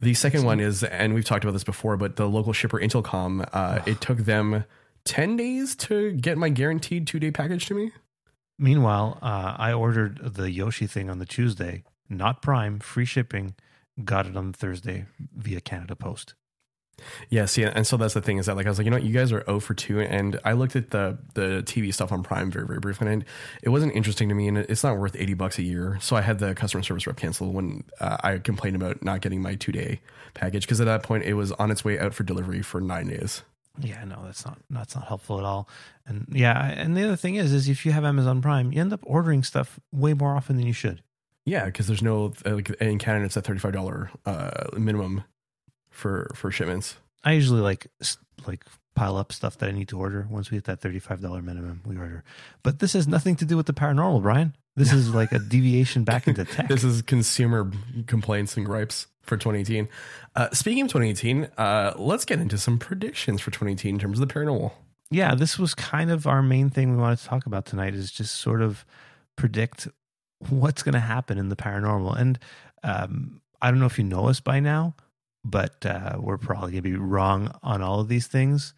A: The second one is, and we've talked about this before, but the local shipper Intelcom, uh, it took them 10 days to get my guaranteed two day package to me.
B: Meanwhile, uh, I ordered the Yoshi thing on the Tuesday, not Prime, free shipping. Got it on Thursday via Canada Post.
A: Yeah, see, and so that's the thing is that like I was like, you know, what, you guys are 0 for 2, and I looked at the the TV stuff on Prime very very briefly, and it wasn't interesting to me, and it's not worth 80 bucks a year. So I had the customer service rep cancel when uh, I complained about not getting my two day package because at that point it was on its way out for delivery for nine days.
B: Yeah, no, that's not that's not helpful at all. And yeah, and the other thing is, is if you have Amazon Prime, you end up ordering stuff way more often than you should.
A: Yeah, because there's no uh, like in Canada it's a thirty five dollar uh, minimum for for shipments.
B: I usually like like pile up stuff that I need to order. Once we hit that thirty five dollar minimum, we order. But this has nothing to do with the paranormal, Brian. This is like a deviation back into tech.
A: This is consumer complaints and gripes for 2018. Uh, speaking of 2018, uh, let's get into some predictions for 2018 in terms of the paranormal.
B: yeah, this was kind of our main thing we wanted to talk about tonight is just sort of predict what's going to happen in the paranormal. And um, I don't know if you know us by now, but uh, we're probably going to be wrong on all of these things.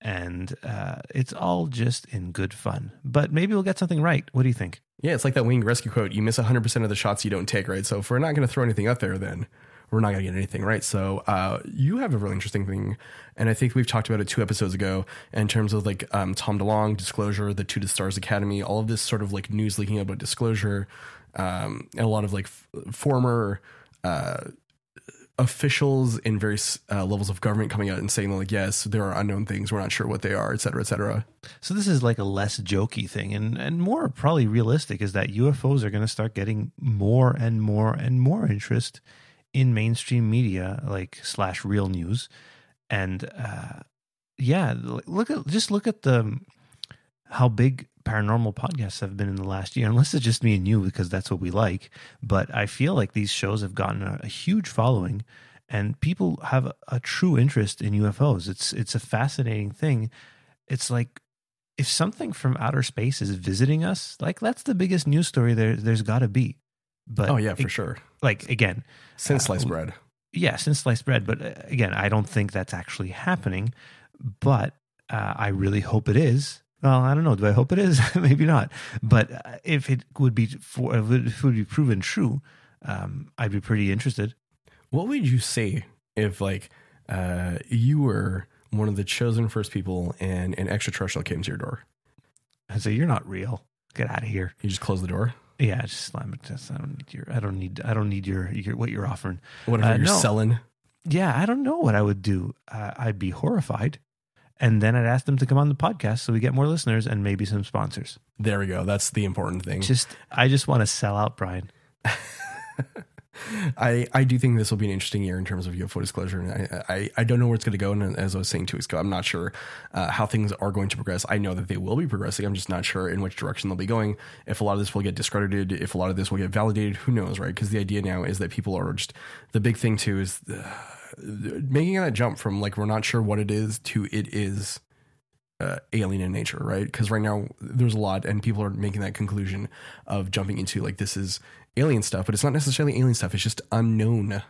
B: And uh, it's all just in good fun. But maybe we'll get something right. What do you think?
A: Yeah, it's like that Wayne Gretzky quote: "You miss 100 percent of the shots you don't take." Right. So if we're not going to throw anything up there, then we're not going to get anything right. So uh, you have a really interesting thing, and I think we've talked about it two episodes ago in terms of like um, Tom DeLonge, Disclosure, the To the Stars Academy, all of this sort of like news leaking about Disclosure, um, and a lot of like f- former. Uh, officials in various uh, levels of government coming out and saying like yes there are unknown things we're not sure what they are et cetera et cetera
B: So this is like a less jokey thing and, and more probably realistic is that UFOs are going to start getting more and more and more interest in mainstream media like slash real news. And uh, yeah, look at just look at the how big paranormal podcasts have been in the last year, unless it's just me and you because that's what we like. But I feel like these shows have gotten a, a huge following and people have a, a true interest in UFOs. It's it's a fascinating thing. It's like if something from outer space is visiting us, like that's the biggest news story there there's got to be. But
A: oh yeah for
B: it-
A: sure
B: Like again,
A: since
B: Uh,
A: sliced bread
B: yeah, since sliced bread. But uh, again, I don't think that's actually happening. But uh, I really hope it is. Well, I don't know. Do I hope it is? Maybe not. But uh, if it would be for if it would be proven true, um, I'd be pretty interested.
A: What would you say if like uh, you were one of the chosen first people and an extraterrestrial came to your door?
B: I'd say you're not real. Get out of here.
A: You just close the door.
B: Yeah, just slam it. Just, I don't need your. I don't need. I don't need your. your what you're offering.
A: Whatever
B: Uh,
A: you're
B: no.
A: selling.
B: Yeah, I don't know what I would do. Uh, I'd be horrified, and then I'd ask them to come on the podcast so we get more listeners and maybe some sponsors.
A: There we go. That's the important thing.
B: Just, I just want to sell out, Brian.
A: I, I do think this will be an interesting year in terms of UFO disclosure, and I I, I don't know where it's going to go. And as I was saying two weeks ago, I'm not sure uh, how things are going to progress. I know that they will be progressing. I'm just not sure in which direction they'll be going. If a lot of this will get discredited, if a lot of this will get validated, who knows, right? Because the idea now is that people are just the big thing too is uh, making that jump from like we're not sure what it is to it is uh, alien in nature, right? Because right now there's a lot, and people are making that conclusion of jumping into like this is alien stuff, but it's not necessarily alien stuff. It's just unknown.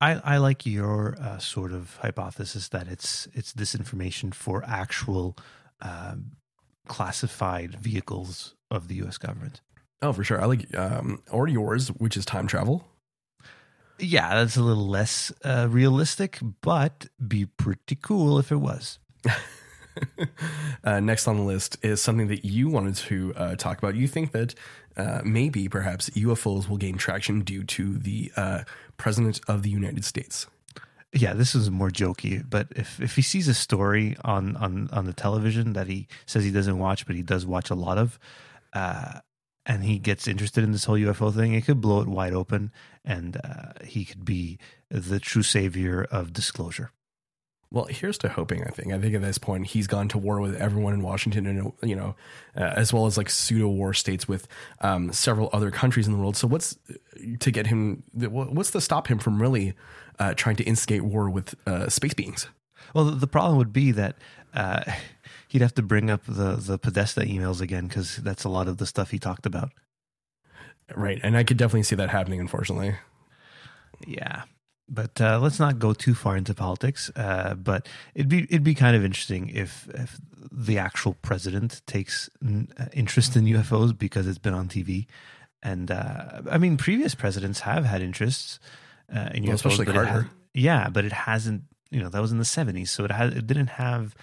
B: I, I like your uh, sort of hypothesis that it's it's disinformation for actual um, classified vehicles of the U.S. government.
A: Oh, for sure. I like um, or yours, which is time travel.
B: Yeah, that's a little less uh, realistic, but be pretty cool if it was.
A: uh, next on the list is something that you wanted to uh, talk about. You think that uh, maybe, perhaps, UFOs will gain traction due to the uh, president of the United States.
B: Yeah, this is more jokey, but if if he sees a story on on on the television that he says he doesn't watch, but he does watch a lot of, uh, and he gets interested in this whole UFO thing, it could blow it wide open, and uh, he could be the true savior of disclosure.
A: Well, here's to hoping. I think. I think at this point he's gone to war with everyone in Washington, and you know, uh, as well as like pseudo war states with um, several other countries in the world. So what's to get him? What's to stop him from really uh, trying to instigate war with uh, space beings?
B: Well, the problem would be that uh, he'd have to bring up the the Podesta emails again because that's a lot of the stuff he talked about.
A: Right, and I could definitely see that happening. Unfortunately,
B: yeah. But uh, let's not go too far into politics. Uh, but it'd be it'd be kind of interesting if if the actual president takes n- uh, interest in UFOs because it's been on TV, and uh, I mean previous presidents have had interests uh, in
A: Well,
B: UFOs,
A: especially Carter.
B: ha- yeah, but it hasn't. You know, that was in the seventies, so it has it didn't have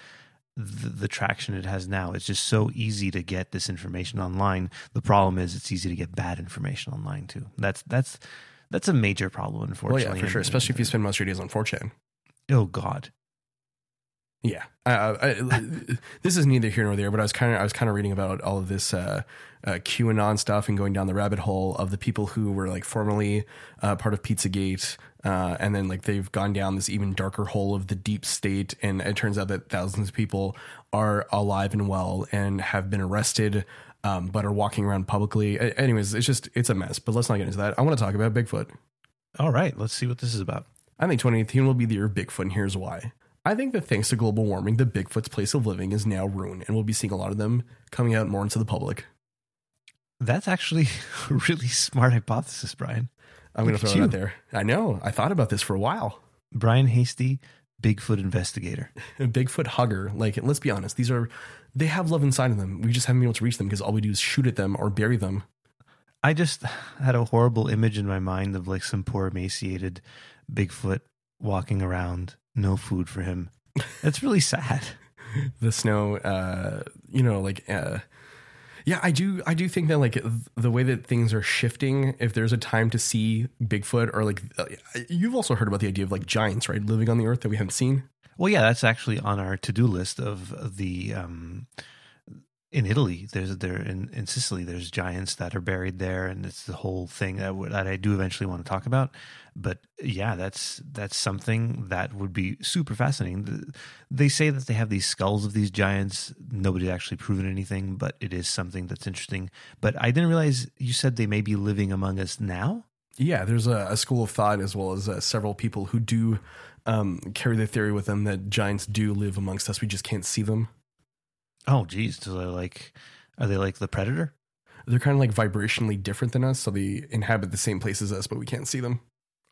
B: the, the traction it has now. It's just so easy to get this information online. The problem is it's easy to get bad information online too. That's that's that's a major problem,
A: well,
B: unfortunately.
A: yeah, for sure. Especially if you spend most of your days on 4chan.
B: oh God,
A: Yeah, uh, I, this is neither here nor there. But I was kind of I was kind of reading about all of this uh, uh, QAnon stuff and going down the rabbit hole of the people who were like formerly uh, part of PizzaGate, uh, and then like they've gone down this even darker hole of the deep state. And it turns out that thousands of people are alive and well and have been arrested. Um, but are walking around publicly. A- Anyways, it's just it's a mess. But let's not get into that. I want to talk about Bigfoot.
B: all right, let's see what this is about.
A: I think 2018 will be the year of Bigfoot, and here's why. I think that thanks to global warming, the Bigfoot's place of living is now ruined, and we'll be seeing a lot of them coming out more into the public.
B: That's actually a really smart hypothesis, Brian.
A: I'm going to throw it out there. I know. I thought about this for a while.
B: Brian Hasty, Bigfoot investigator.
A: A Bigfoot hugger. Like, let's be honest. These are, they have love inside of them. We just haven't been able to reach them because all we do is shoot at them or bury them.
B: I just had a horrible image in my mind of like some poor emaciated Bigfoot walking around, no food for him. That's really sad.
A: the snow uh you know like uh yeah i do i do think that like the way that things are shifting if there's a time to see bigfoot or like uh, you've also heard about the idea of like giants right living on the earth that we haven't seen.
B: Well, yeah, that's actually on our to-do list of the um in Italy. There's there in, in Sicily. There's giants that are buried there, and it's the whole thing that, w- that I do eventually want to talk about. But yeah, that's that's something that would be super fascinating. They say that they have these skulls of these giants. Nobody's actually proven anything, but it is something that's interesting. But I didn't realize you said they may be living among us now.
A: yeah there's a, a school of thought as well as uh, several people who do um carry the theory with them that giants do live amongst us we just can't see them
B: Oh, geez, so they're like, are they like the predator?
A: they're kind of like vibrationally different than us so they inhabit the same place as us but we can't see them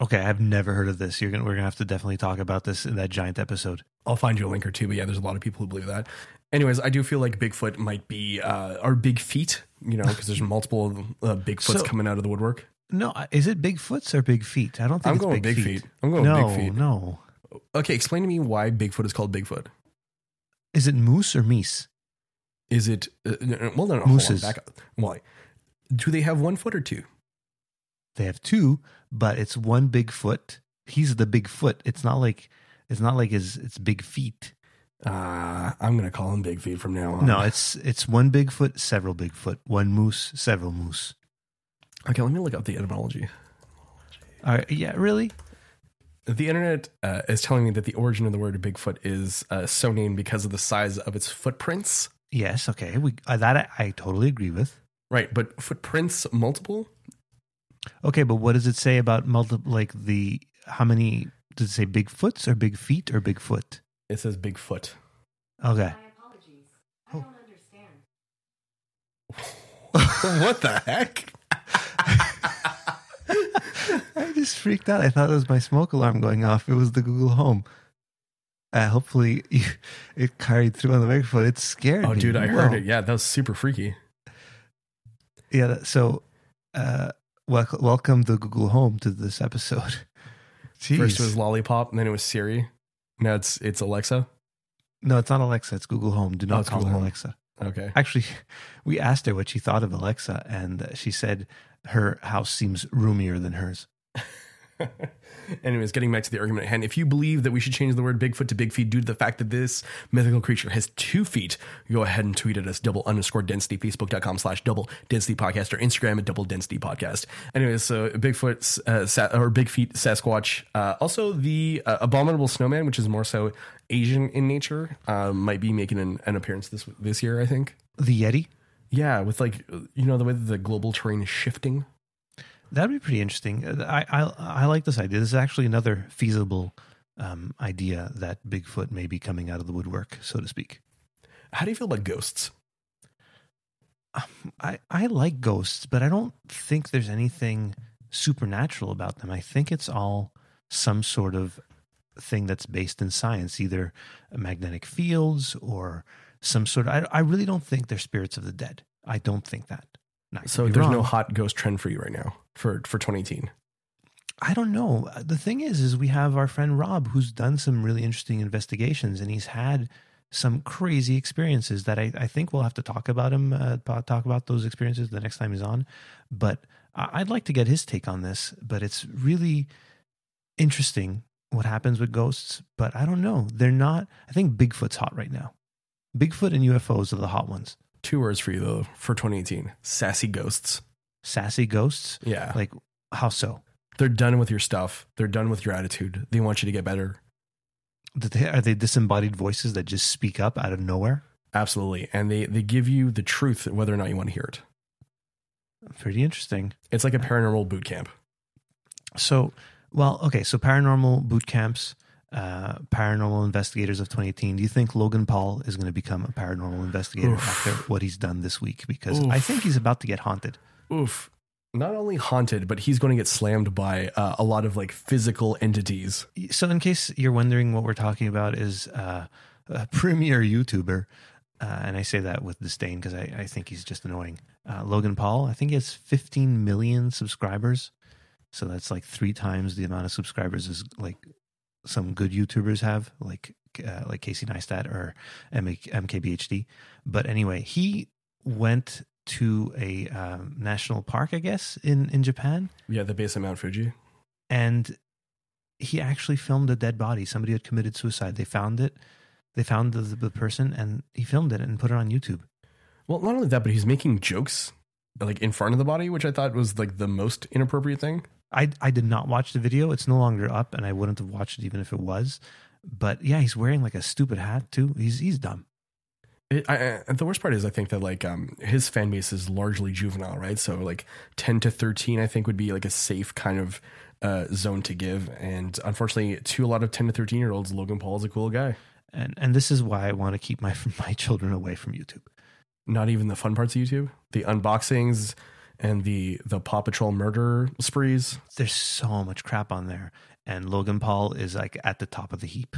B: Okay, I've never heard of this. You're gonna we're gonna have to definitely talk about this in that giant episode.
A: I'll find you a link or two, but yeah, there's a lot of people who believe that. Anyways, I do feel like Bigfoot might be uh, our big feet, you know, because there's multiple uh, Bigfoots
B: So-
A: coming out of the woodwork.
B: No, is it Bigfoots or Big Feet? I don't think
A: I'm
B: it's
A: going
B: big,
A: big
B: feet.
A: feet. I'm going
B: no,
A: big feet.
B: no.
A: Okay, explain to me why Bigfoot is called Bigfoot.
B: Is it moose or meese?
A: Is it uh, no, well? No, no, hold on,
B: Mooses.
A: back up. Why? Do they have one foot or two?
B: They have two, but it's one big foot. He's the big foot. It's not like it's not like his it's big feet.
A: Uh, I'm gonna call him Big Feet from now on.
B: No, it's it's one big foot, several big foot, one moose, several moose.
A: okay. Let me look up the etymology.
B: All right, yeah, really?
A: The internet uh, is telling me that the origin of the word Bigfoot is uh, so named because of the size of its footprints.
B: Yes, okay. We uh, that I, I totally agree with.
A: Right, but footprints multiple?
B: Okay, but what does it say about multiple? like the how many does it say big foots or big feet or big foot?
A: It says big foot.
B: Okay.
F: My apologies. I don't understand.
A: what the heck?
B: I just freaked out. I thought it was my smoke alarm going off. It was the Google Home. Uh, hopefully, you, it carried through on the microphone. It scared
A: Oh,
B: me.
A: dude, I heard it. Yeah, that was super freaky.
B: Yeah. So, uh, wel- welcome the Google Home to this episode. Jeez.
A: First it was Lollipop, and then it was Siri. Now it's it's Alexa.
B: no, it's not Alexa. It's Google Home. Do
A: Oh,
B: not
A: it's
B: call
A: Google.
B: Alexa.
A: Okay.
B: Actually, we asked her what she thought of Alexa, and she said her house seems roomier than hers.
A: Anyways, getting back to the argument at hand, if you believe that we should change the word Bigfoot to Big Feet due to the fact that this mythical creature has two feet, go ahead and tweet at us double underscore density, facebook.com slash double density podcast, or Instagram at double density podcast. Anyways, so Bigfoot uh, sa- or Big Feet Sasquatch. Uh, also, the uh, Abominable Snowman, which is more so Asian in nature, uh, might be making an, an appearance this this year, I think.
B: The Yeti.
A: Yeah, with like, you know, the way that the global terrain is shifting.
B: That'd be pretty interesting. Uh, I, I I like this idea. This is actually another feasible um, idea that Bigfoot may be coming out of the woodwork, so to speak.
A: How do you feel about ghosts?
B: I, I like ghosts, but I don't think there's anything supernatural about them. I think it's all some sort of thing that's based in science, either magnetic fields or some sort of. I, I really don't think they're spirits of the dead. I don't think that. Now, I could
A: So there's no hot ghost trend for you right now for for 2018.
B: I don't know. The thing is, is we have our friend Rob who's done some really interesting investigations, and he's had some crazy experiences that I, I think we'll have to talk about him, uh, talk about those experiences the next time he's on. But I'd like to get his take on this. But it's really interesting what happens with ghosts. But I don't know. They're not. I think Bigfoot's hot right now. Bigfoot and UFOs are the hot ones.
A: Two words for you though for 2018: sassy ghosts.
B: Sassy ghosts.
A: Yeah,
B: Like how so?
A: they're done with your stuff. They're done with your attitude. They want you to get better.
B: They- Are they disembodied voices that just speak up out of nowhere?
A: Absolutely, and they they give you the truth whether or not you want to hear it.
B: Pretty interesting.
A: It's like a paranormal boot camp.
B: So, well, okay. So, paranormal boot camps, uh, paranormal investigators of 2018. Do you think Logan Paul is going to become a paranormal investigator
A: Oof.
B: after what he's done this week? Because I think he's about to get haunted.
A: Oof. Not only haunted, but he's going to get slammed by uh, a lot of like physical entities.
B: So, in case you're wondering, what we're talking about is uh, a premier YouTuber. Uh, and I say that with disdain because I, I think he's just annoying. Uh, Logan Paul, I think he has 15 million subscribers. So that's like three times the amount of subscribers as like some good YouTubers have, like uh, like Casey Neistat or MKBHD. But anyway, he went to a um, national park, I guess, in in Japan,
A: Yeah, the base of Mount Fuji.
B: and he actually filmed a dead body. Somebody had committed suicide. They found it. They found the, the person, and he filmed it and put it on YouTube.
A: Well, not only that, but he's making jokes like in front of the body, which I thought was like the most inappropriate thing.
B: I I did not watch the video. It's no longer up, and I wouldn't have watched it even if it was. But yeah, he's wearing like a stupid hat too. He's he's dumb.
A: It, I, I, the worst part is I think that like um his fan base is largely juvenile, right? So like ten to thirteen, I think would be like a safe kind of uh, zone to give. And unfortunately, to a lot of ten to thirteen year olds, Logan Paul is a cool guy.
B: And and this is why I want to keep my my children away from YouTube.
A: Not even the fun parts of YouTube, the unboxings and the the Paw Patrol murder sprees.
B: There's so much crap on there, and Logan Paul is like at the top of the heap.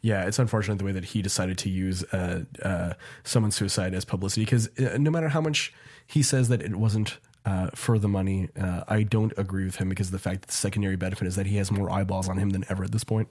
A: Yeah, it's unfortunate the way that he decided to use uh, uh, someone's suicide as publicity because uh, no matter how much he says that it wasn't uh, for the money, uh, I don't agree with him because of the fact that the secondary benefit is that he has more eyeballs on him than ever at this point.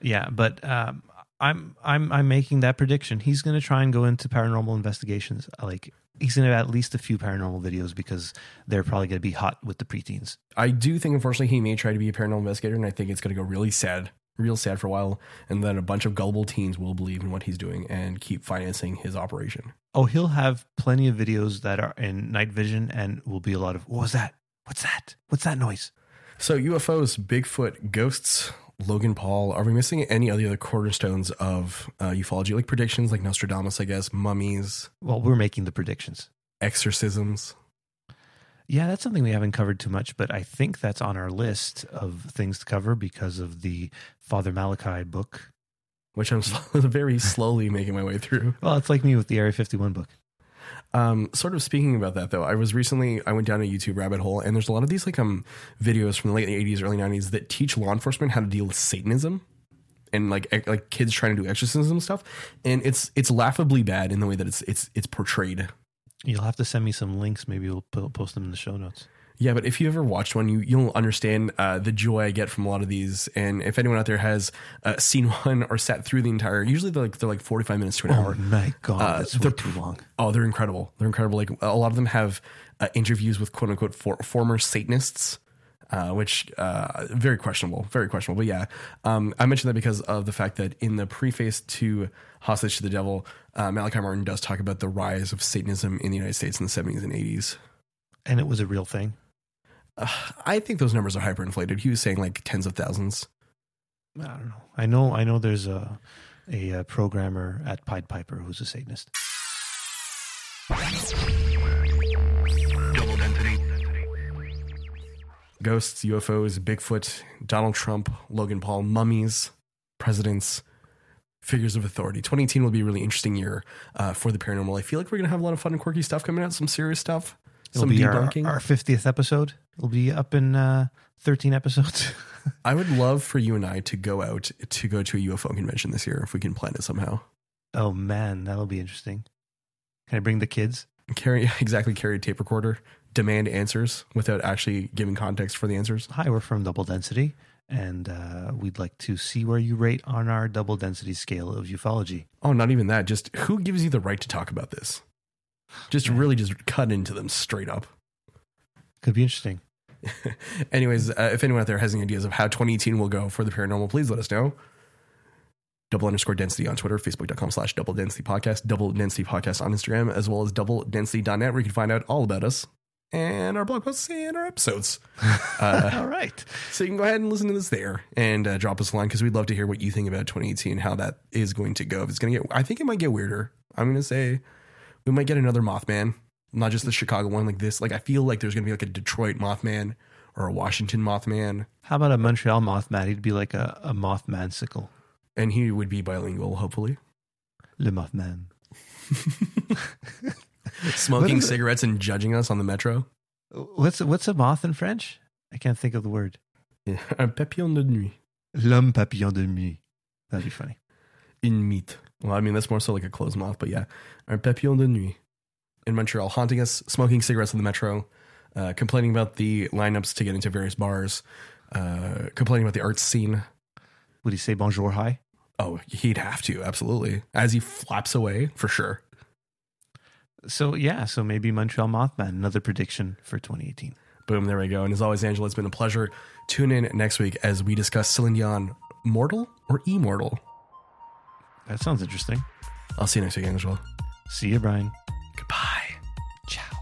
B: Yeah, but um, I'm I'm I'm making that prediction. He's going to try and go into paranormal investigations. Like he's going to have at least a few paranormal videos because they're probably going to be hot with the preteens.
A: I do think, unfortunately, he may try to be a paranormal investigator, and I think it's going to go really sad, real sad for a while, and then a bunch of gullible teens will believe in what he's doing and keep financing his operation.
B: Oh, he'll have plenty of videos that are in night vision and will be a lot of what was that? What's that? What's that noise?
A: So UFOs, Bigfoot, ghosts, Logan Paul. Are we missing any of the other cornerstones of uh, ufology, like predictions, like Nostradamus, I guess, mummies,
B: Well, we're making the predictions.
A: exorcisms?
B: Yeah, that's something we haven't covered too much, but I think that's on our list of things to cover because of the Father Malachi book.
A: Which I'm very slowly making my way through.
B: Well, it's like me with the Area 51 book.
A: Um, sort of speaking about that though, I was recently I went down a YouTube rabbit hole, and there's a lot of these like um videos from the late '80s, early '90s that teach law enforcement how to deal with Satanism and like like kids trying to do exorcism stuff, and it's it's laughably bad in the way that it's it's it's portrayed.
B: You'll have to send me some links. Maybe we'll po- post them in the show notes.
A: Yeah, but if you ever watched one, you you'll understand uh, the joy I get from a lot of these. And if anyone out there has uh, seen one or sat through the entire, usually they're like they're like forty five minutes to an hour.
B: Oh my god,
A: Uh,
B: that's
A: they're
B: way too long.
A: Oh, they're incredible. They're incredible. Like a lot of them have uh, interviews with quote unquote for, former Satanists. Uh, which uh, very questionable, very questionable. But yeah, um, I mentioned that because of the fact that in the preface to Hostage to the Devil, uh, Malachi Martin does talk about the rise of Satanism in the United States in the 70s and 80s.
B: And it was a real thing.
A: Uh, I think those numbers are hyperinflated. He was saying like tens of thousands.
B: I don't know. I know. I know. There's a a, uh programmer at Pied Piper who's a Satanist.
A: Ghosts, UFOs, Bigfoot, Donald Trump, Logan Paul, mummies, presidents, figures of authority. 2018 will be a really interesting year uh, for the paranormal. I feel like we're going to have a lot of fun and quirky stuff coming out, some serious stuff,
B: It'll
A: some
B: be our,
A: debunking.
B: our 50th episode. It'll be up in uh, 13 episodes.
A: I would love for you and I to go out to go to a UFO convention this year if we can plan it somehow.
B: oh man, that'll be interesting. Can I bring the kids?
A: Carry exactly carry a tape recorder, demand answers without actually giving context for the answers.
B: Hi, we're from Double Density, and uh, we'd like to see where you rate on our double density scale of ufology.
A: Oh, not even that. Just who gives you the right to talk about this? Just really just cut into them straight up.
B: Could be interesting.
A: Anyways, uh, if anyone out there has any ideas of how 2018 will go for the paranormal, please let us know. Double underscore density on Twitter, facebook.com slash double density podcast, double density podcast on Instagram, as well as double density.net, where you can find out all about us and our blog posts and our episodes. Uh,
B: All right.
A: so you can go ahead and listen to this there and uh, drop us a line because we'd love to hear what you think about 2018, and how that is going to go. If it's going to get, I think it might get weirder. I'm going to say we might get another Mothman, not just the Chicago one like this. Like I feel like there's going to be like a Detroit Mothman or a Washington Mothman,
B: How about a Montreal Mothman? He'd be like a, a Mothman sickle.
A: and he would be bilingual, hopefully,
B: Le Mothman.
A: smoking cigarettes and judging us on the metro.
B: What's what's a moth in French? I can't think of the word.
A: Yeah. Un papillon de nuit,
B: L'homme papillon de nuit. That'd be funny.
A: In mythe. Well, I mean that's more so like a closed moth, but yeah, un papillon de nuit in Montreal, haunting us, smoking cigarettes on the metro, uh, complaining about the lineups to get into various bars, uh, complaining about the arts scene.
B: Would he say bonjour hi?
A: Oh, he'd have to absolutely as he flaps away for sure.
B: So yeah, so maybe Montreal Mothman. Another prediction for 2018.
A: Boom, there we go. And as always, Angelo, it's been a pleasure. Tune in next week as we discuss Celine Dion, mortal or immortal.
B: That sounds interesting.
A: I'll see you next week, Angelo.
B: See you, Brian.
A: Goodbye.
B: Ciao.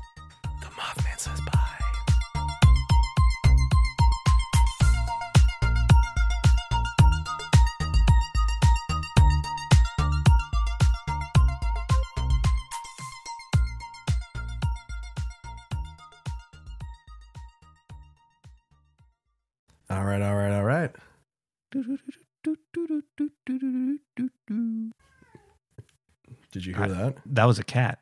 A: Did hear
B: I-
A: that?
B: That was a cat.